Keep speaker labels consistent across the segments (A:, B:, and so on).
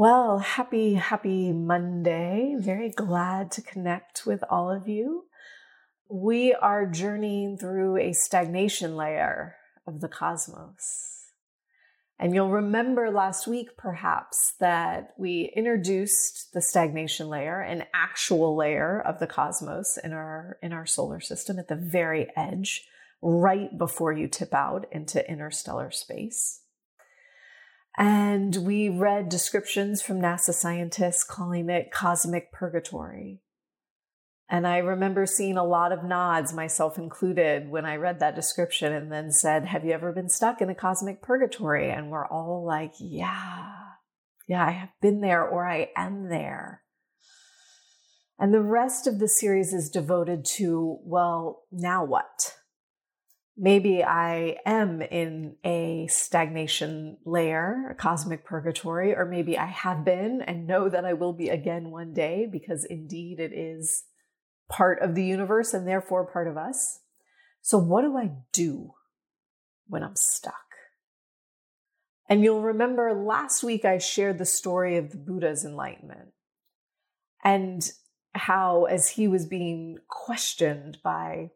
A: Well, happy, happy Monday. Very glad to connect with all of you. We are journeying through a stagnation layer of the cosmos. And you'll remember last week, perhaps, that we introduced the stagnation layer, an actual layer of the cosmos in our, in our solar system at the very edge, right before you tip out into interstellar space. And we read descriptions from NASA scientists calling it cosmic purgatory. And I remember seeing a lot of nods, myself included, when I read that description and then said, Have you ever been stuck in a cosmic purgatory? And we're all like, Yeah, yeah, I have been there or I am there. And the rest of the series is devoted to, well, now what? Maybe I am in a stagnation layer, a cosmic purgatory, or maybe I have been and know that I will be again one day because indeed it is part of the universe and therefore part of us. So, what do I do when I'm stuck? And you'll remember last week I shared the story of the Buddha's enlightenment and how, as he was being questioned by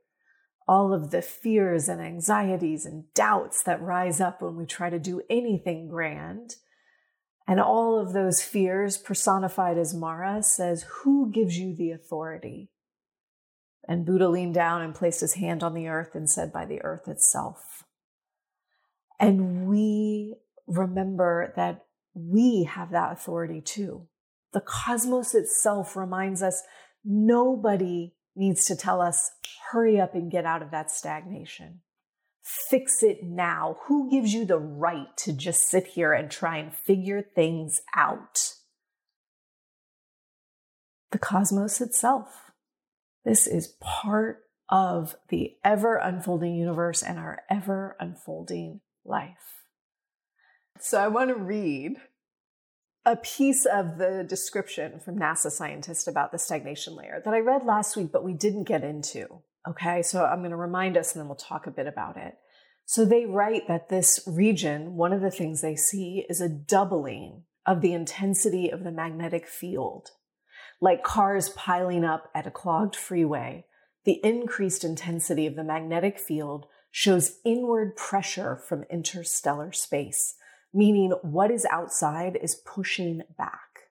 A: all of the fears and anxieties and doubts that rise up when we try to do anything grand. And all of those fears personified as Mara says, Who gives you the authority? And Buddha leaned down and placed his hand on the earth and said, By the earth itself. And we remember that we have that authority too. The cosmos itself reminds us nobody needs to tell us, hurry up and get out of that stagnation. Fix it now. Who gives you the right to just sit here and try and figure things out? The cosmos itself. This is part of the ever unfolding universe and our ever unfolding life. So I want to read a piece of the description from NASA scientists about the stagnation layer that I read last week, but we didn't get into. Okay, so I'm going to remind us and then we'll talk a bit about it. So they write that this region, one of the things they see is a doubling of the intensity of the magnetic field. Like cars piling up at a clogged freeway, the increased intensity of the magnetic field shows inward pressure from interstellar space meaning what is outside is pushing back.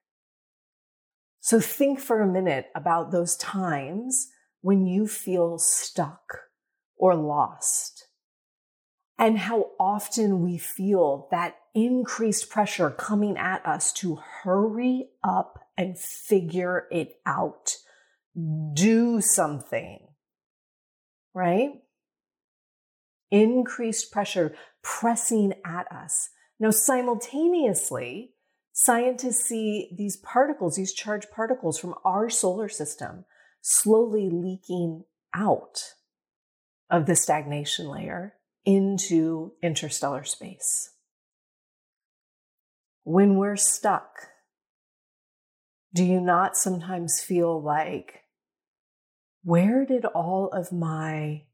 A: So think for a minute about those times when you feel stuck or lost and how often we feel that increased pressure coming at us to hurry up and figure it out. Do something, right? Increased pressure pressing at us now, simultaneously, scientists see these particles, these charged particles from our solar system slowly leaking out of the stagnation layer into interstellar space. When we're stuck, do you not sometimes feel like, where did all of my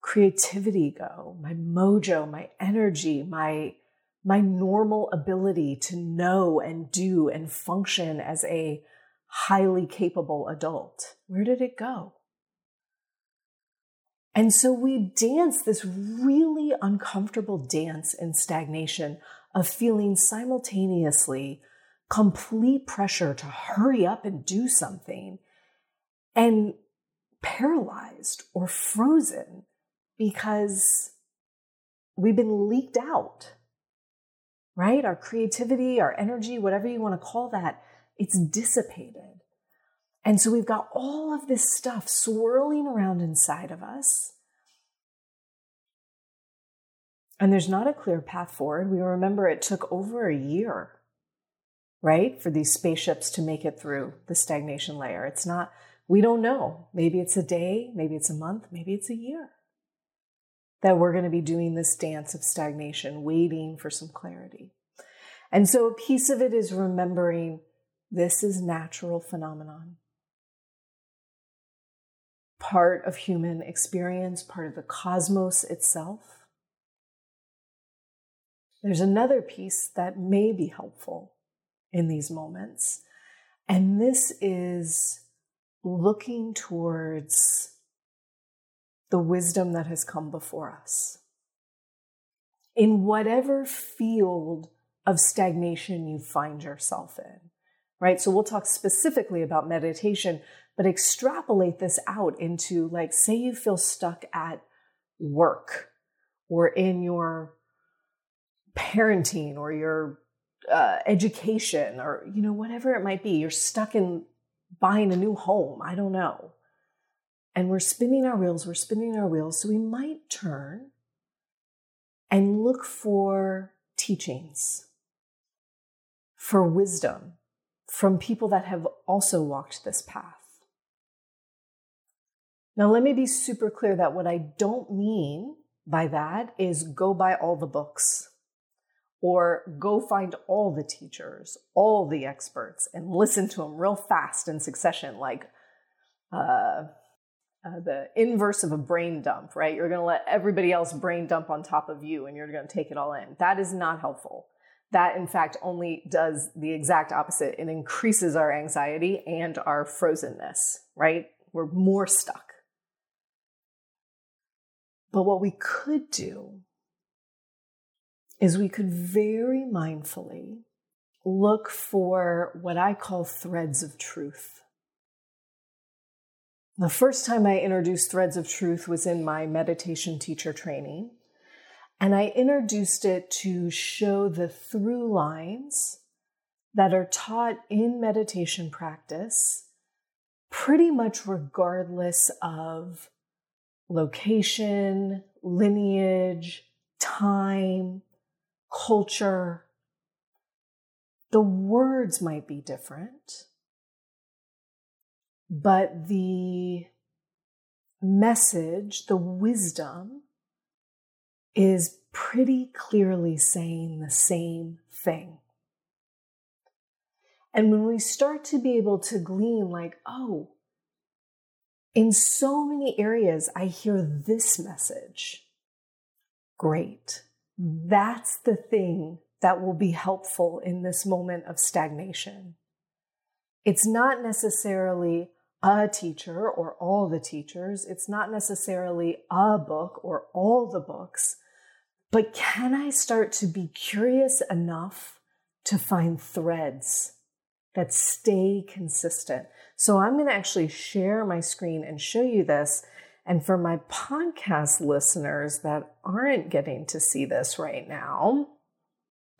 A: creativity go? My mojo, my energy, my my normal ability to know and do and function as a highly capable adult? Where did it go? And so we dance this really uncomfortable dance in stagnation of feeling simultaneously complete pressure to hurry up and do something and paralyzed or frozen because we've been leaked out, right? Our creativity, our energy, whatever you want to call that, it's dissipated. And so we've got all of this stuff swirling around inside of us. And there's not a clear path forward. We remember it took over a year, right, for these spaceships to make it through the stagnation layer. It's not, we don't know. Maybe it's a day, maybe it's a month, maybe it's a year that we're going to be doing this dance of stagnation, waiting for some clarity. And so a piece of it is remembering this is natural phenomenon. Part of human experience, part of the cosmos itself. There's another piece that may be helpful in these moments, and this is looking towards the wisdom that has come before us. In whatever field of stagnation you find yourself in, right? So we'll talk specifically about meditation, but extrapolate this out into like, say you feel stuck at work or in your parenting or your uh, education or, you know, whatever it might be. You're stuck in buying a new home. I don't know and we're spinning our wheels, we're spinning our wheels. So we might turn and look for teachings, for wisdom from people that have also walked this path. Now, let me be super clear that what I don't mean by that is go buy all the books or go find all the teachers, all the experts, and listen to them real fast in succession, like, uh, uh, the inverse of a brain dump, right? You're going to let everybody else brain dump on top of you and you're going to take it all in. That is not helpful. That, in fact, only does the exact opposite. It increases our anxiety and our frozenness, right? We're more stuck. But what we could do is we could very mindfully look for what I call threads of truth. The first time I introduced Threads of Truth was in my meditation teacher training. And I introduced it to show the through lines that are taught in meditation practice, pretty much regardless of location, lineage, time, culture. The words might be different but the message, the wisdom, is pretty clearly saying the same thing. And when we start to be able to glean, like, oh, in so many areas, I hear this message. Great. That's the thing that will be helpful in this moment of stagnation. It's not necessarily, a teacher or all the teachers. It's not necessarily a book or all the books, but can I start to be curious enough to find threads that stay consistent? So I'm going to actually share my screen and show you this. And for my podcast listeners that aren't getting to see this right now,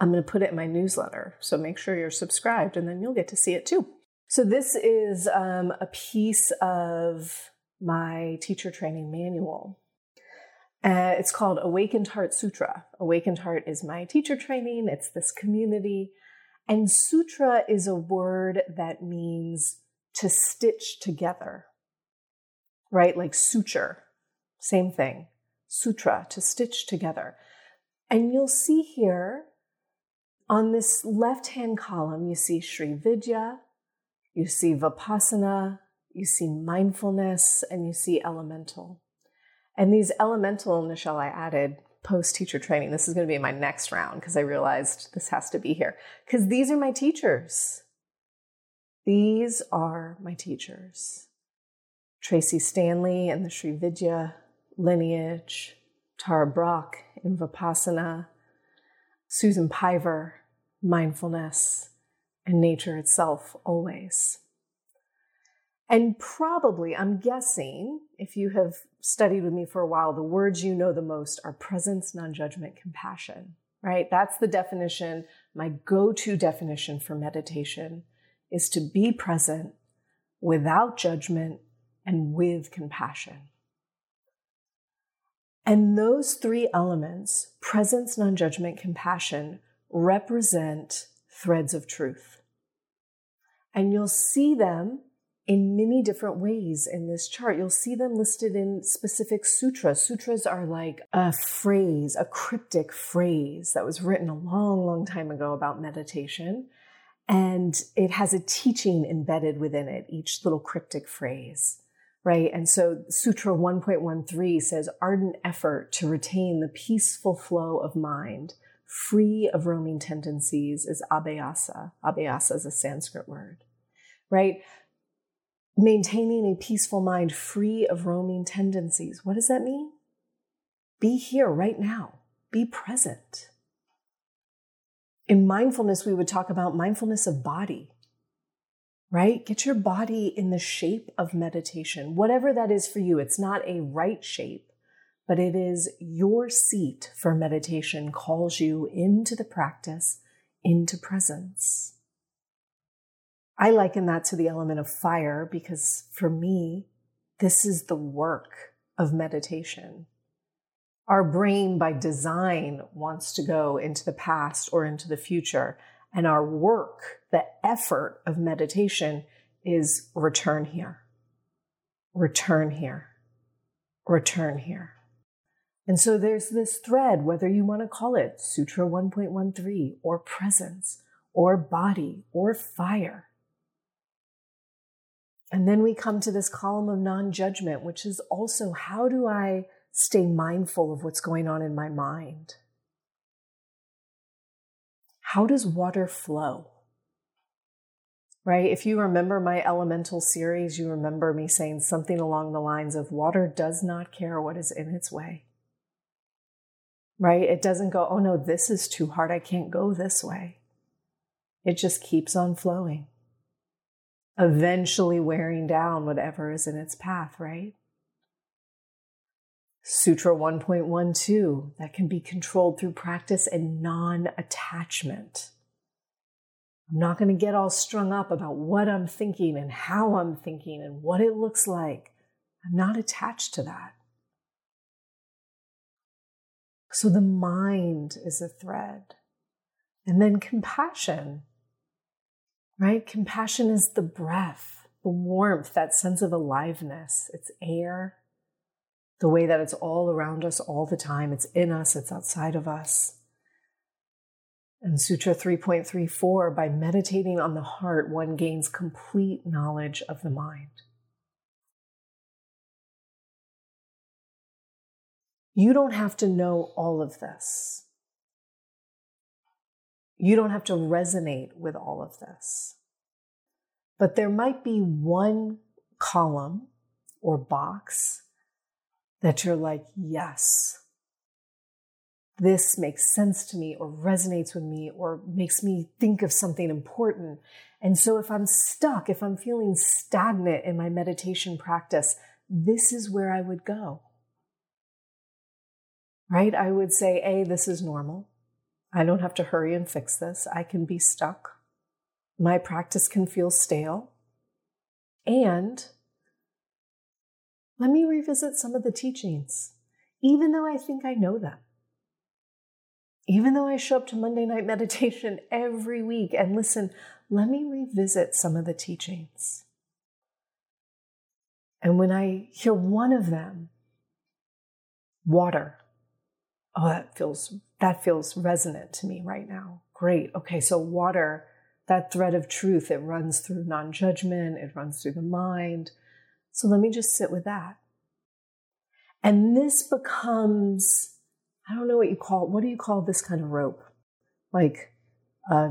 A: I'm going to put it in my newsletter. So make sure you're subscribed and then you'll get to see it too. So, this is um, a piece of my teacher training manual. Uh, it's called Awakened Heart Sutra. Awakened Heart is my teacher training, it's this community. And sutra is a word that means to stitch together, right? Like suture, same thing. Sutra, to stitch together. And you'll see here on this left hand column, you see Sri Vidya, you see Vipassana, you see mindfulness, and you see elemental. And these elemental, Nichelle, I added post teacher training. This is going to be my next round because I realized this has to be here. Because these are my teachers. These are my teachers. Tracy Stanley and the Sri Vidya lineage, Tara Brach in Vipassana, Susan Piver, mindfulness, and nature itself always. And probably, I'm guessing, if you have studied with me for a while, the words you know the most are presence, non judgment, compassion, right? That's the definition. My go to definition for meditation is to be present without judgment and with compassion. And those three elements presence, non judgment, compassion represent threads of truth. And you'll see them in many different ways in this chart. You'll see them listed in specific sutras. Sutras are like a phrase, a cryptic phrase that was written a long, long time ago about meditation. And it has a teaching embedded within it, each little cryptic phrase, right? And so Sutra 1.13 says ardent effort to retain the peaceful flow of mind, free of roaming tendencies, is abhyasa. Abhyasa is a Sanskrit word, right? maintaining a peaceful mind free of roaming tendencies. What does that mean? Be here right now, be present. In mindfulness, we would talk about mindfulness of body, right? Get your body in the shape of meditation, whatever that is for you. It's not a right shape, but it is your seat for meditation calls you into the practice, into presence. I liken that to the element of fire because for me, this is the work of meditation. Our brain, by design, wants to go into the past or into the future. And our work, the effort of meditation, is return here, return here, return here. And so there's this thread, whether you want to call it Sutra 1.13 or presence or body or fire and then we come to this column of non judgment, which is also how do I stay mindful of what's going on in my mind? How does water flow? Right? If you remember my elemental series, you remember me saying something along the lines of water does not care what is in its way. Right? It doesn't go, oh no, this is too hard. I can't go this way. It just keeps on flowing eventually wearing down whatever is in its path, right? Sutra 1.12 that can be controlled through practice and non attachment. I'm not going to get all strung up about what I'm thinking and how I'm thinking and what it looks like. I'm not attached to that. So the mind is a thread. And then compassion right? Compassion is the breath, the warmth, that sense of aliveness. It's air, the way that it's all around us all the time. It's in us, it's outside of us. And Sutra 3.34 by meditating on the heart, one gains complete knowledge of the mind. You don't have to know all of this. You don't have to resonate with all of this. But there might be one column or box that you're like, yes, this makes sense to me or resonates with me or makes me think of something important. And so if I'm stuck, if I'm feeling stagnant in my meditation practice, this is where I would go. Right? I would say, A, this is normal. I don't have to hurry and fix this. I can be stuck. My practice can feel stale. And let me revisit some of the teachings, even though I think I know them. Even though I show up to Monday night meditation every week and listen, let me revisit some of the teachings. And when I hear one of them, water, oh, that feels that feels resonant to me right now. Great. Okay, so water, that thread of truth, it runs through non-judgment, it runs through the mind. So let me just sit with that. And this becomes, I don't know what you call, what do you call this kind of rope? Like uh,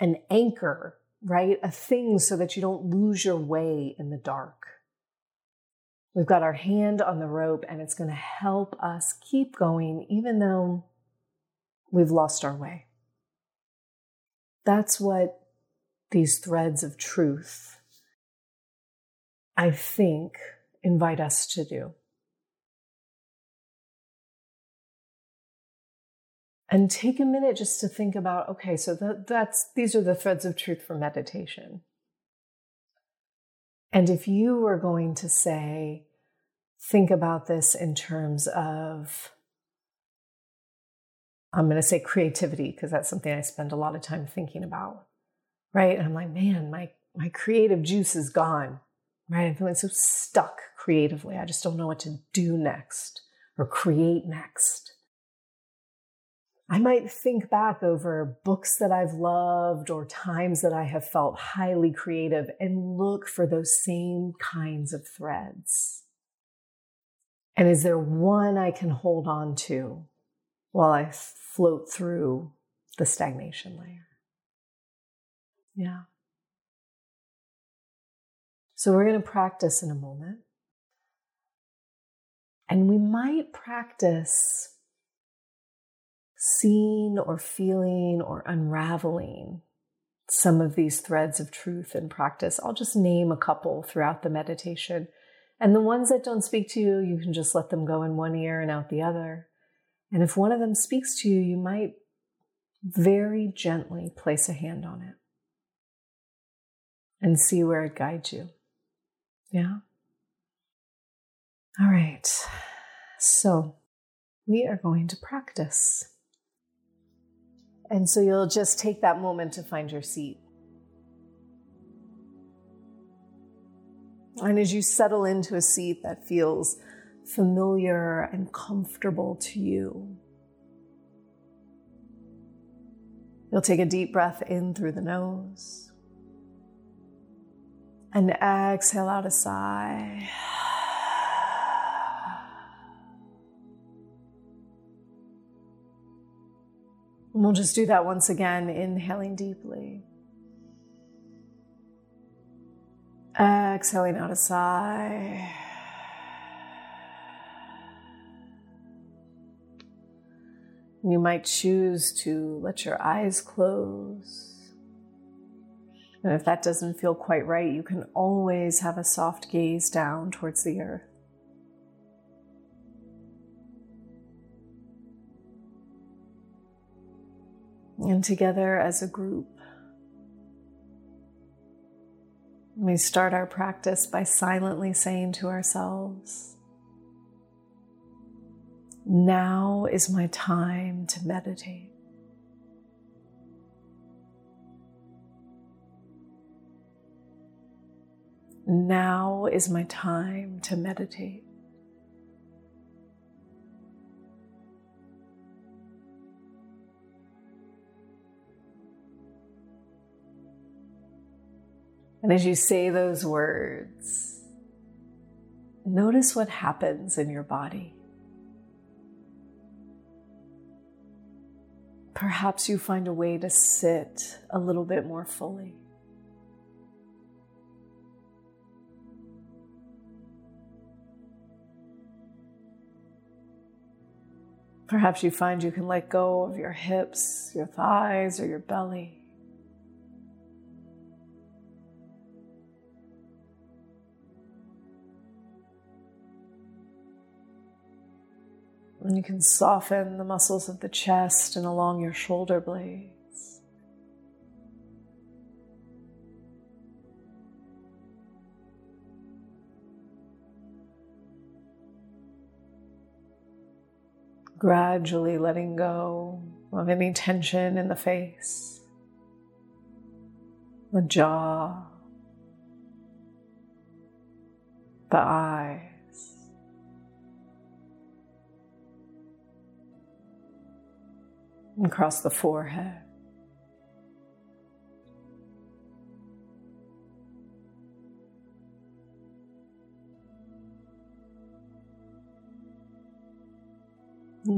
A: an anchor, right? A thing so that you don't lose your way in the dark. We've got our hand on the rope and it's going to help us keep going even though we've lost our way. That's what these threads of truth I think, invite us to do. And take a minute just to think about okay, so that, that's these are the threads of truth for meditation. And if you were going to say, think about this in terms of, I'm going to say creativity, because that's something I spend a lot of time thinking about, right? And I'm like, man, my, my creative juice is gone, right? I'm feeling so stuck creatively. I just don't know what to do next or create next. I might think back over books that I've loved or times that I have felt highly creative and look for those same kinds of threads. And is there one I can hold on to while I float through the stagnation layer? Yeah. So we're going to practice in a moment. And we might practice seeing or feeling or unraveling some of these threads of truth and practice. I'll just name a couple throughout the meditation. And the ones that don't speak to you, you can just let them go in one ear and out the other. And if one of them speaks to you, you might very gently place a hand on it and see where it guides you. Yeah? All right. So we are going to practice. And so you'll just take that moment to find your seat. And as you settle into a seat that feels familiar and comfortable to you, you'll take a deep breath in through the nose and exhale out a sigh. And we'll just do that once again, inhaling deeply. Exhaling out a sigh. You might choose to let your eyes close. And if that doesn't feel quite right, you can always have a soft gaze down towards the earth. And together as a group. We start our practice by silently saying to ourselves, Now is my time to meditate. Now is my time to meditate. And as you say those words, notice what happens in your body. Perhaps you find a way to sit a little bit more fully. Perhaps you find you can let go of your hips, your thighs, or your belly. And you can soften the muscles of the chest and along your shoulder blades. Gradually letting go of any tension in the face, the jaw, the eye. Across the forehead.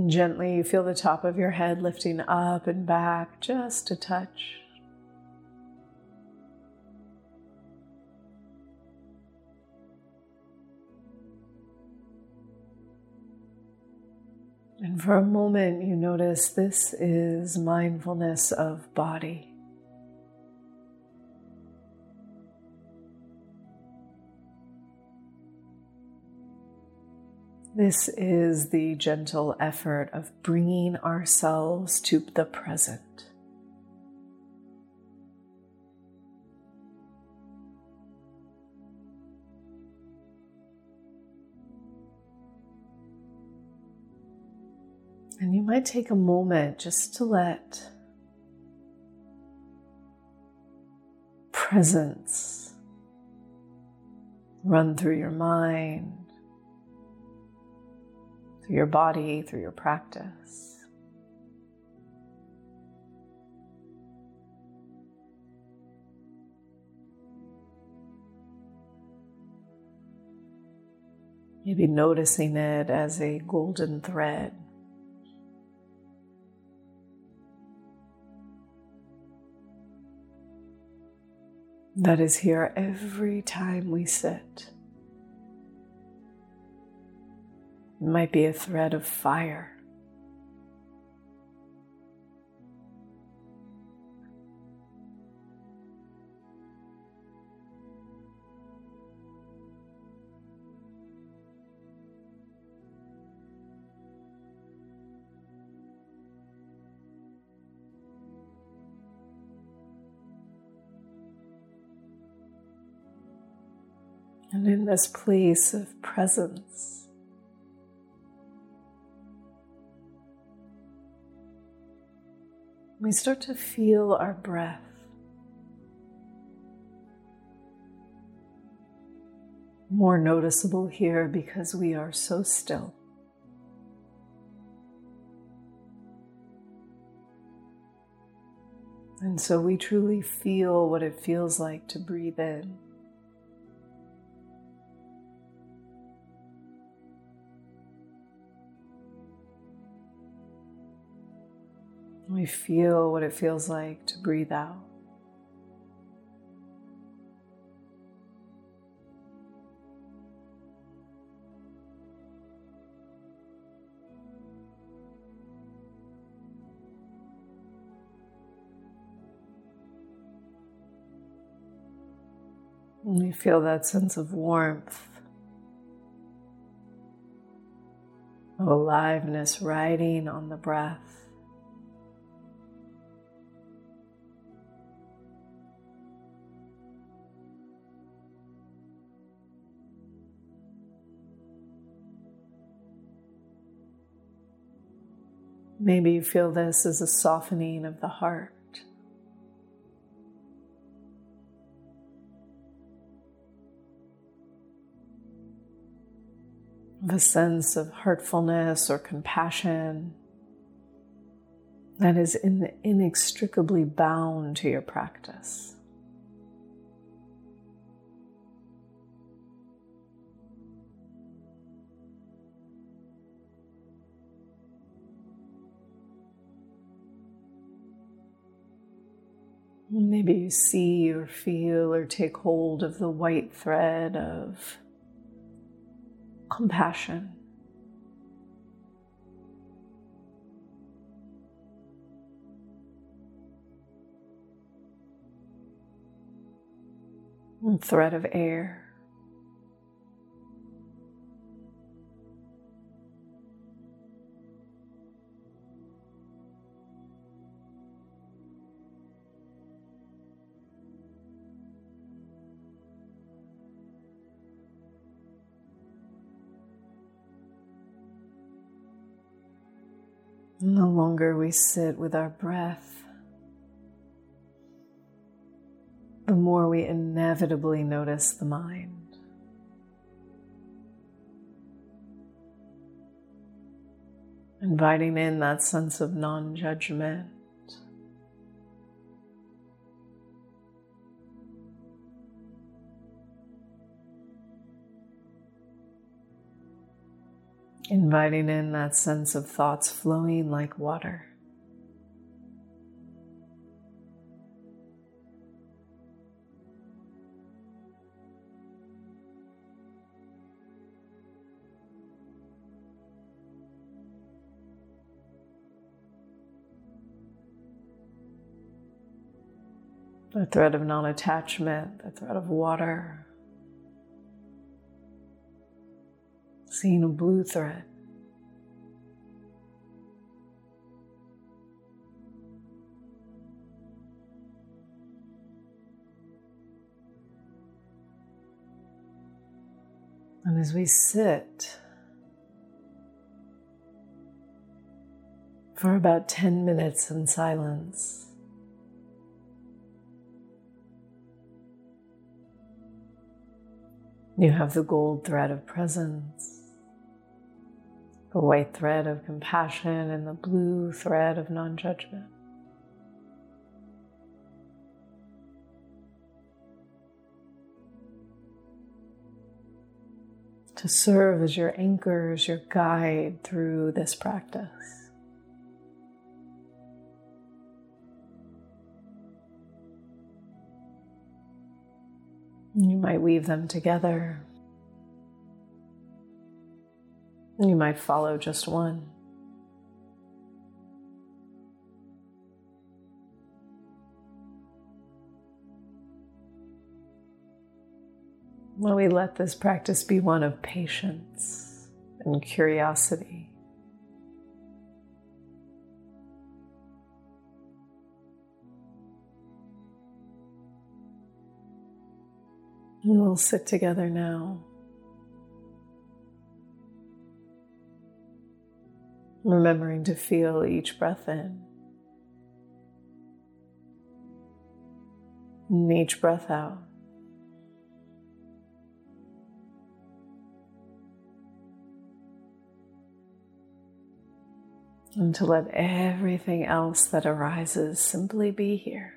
A: Gently, you feel the top of your head lifting up and back just a touch. And for a moment, you notice this is mindfulness of body. This is the gentle effort of bringing ourselves to the present. You might take a moment just to let presence run through your mind through your body, through your practice. Maybe noticing it as a golden thread. That is here every time we sit. It might be a thread of fire. And in this place of presence, we start to feel our breath. More noticeable here because we are so still. And so we truly feel what it feels like to breathe in. We feel what it feels like to breathe out. And we feel that sense of warmth, of aliveness riding on the breath. Maybe you feel this as a softening of the heart. The sense of heartfulness or compassion that is inextricably bound to your practice. Maybe you see or feel or take hold of the white thread of compassion. Thread of air. Longer we sit with our breath, the more we inevitably notice the mind. Inviting in that sense of non judgment. Inviting in that sense of thoughts flowing like water. The thread of non attachment, the thread of water. Seeing a blue thread. And as we sit for about 10 minutes in silence, you have the gold thread of presence, the white thread of compassion, and the blue thread of non judgment. to serve as your anchors, your guide through this practice. You might weave them together. You might follow just one. When we let this practice be one of patience and curiosity. And we'll sit together now. Remembering to feel each breath in and each breath out. and to let everything else that arises simply be here.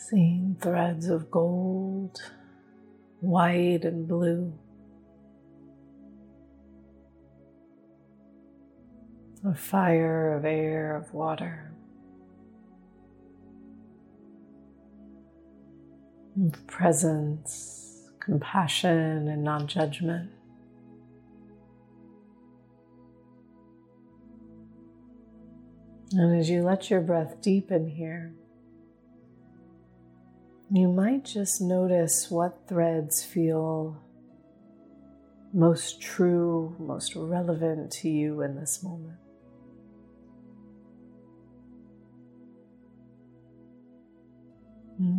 A: Seeing threads of gold, white and blue. A fire of air, of water. Of presence, compassion, and non judgment. And as you let your breath deepen here, you might just notice what threads feel most true, most relevant to you in this moment.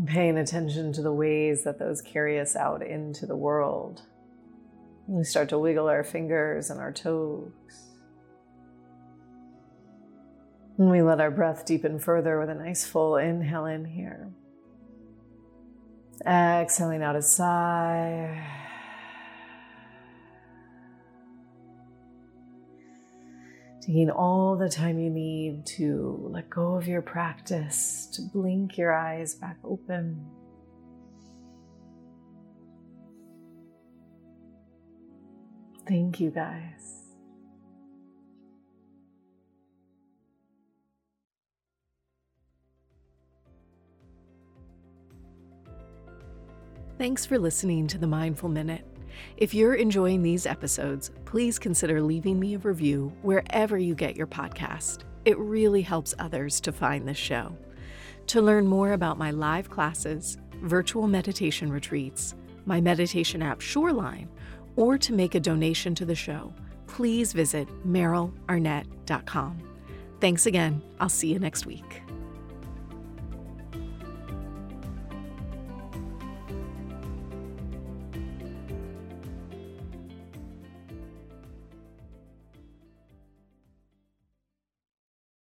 A: Paying attention to the ways that those carry us out into the world. We start to wiggle our fingers and our toes. And we let our breath deepen further with a nice full inhale in here. Exhaling out a sigh. Taking all the time you need to let go of your practice, to blink your eyes back open. Thank you, guys.
B: Thanks for listening to the Mindful Minute. If you're enjoying these episodes, please consider leaving me a review wherever you get your podcast. It really helps others to find this show. To learn more about my live classes, virtual meditation retreats, my meditation app Shoreline, or to make a donation to the show, please visit merylarnett.com. Thanks again. I'll see you next week.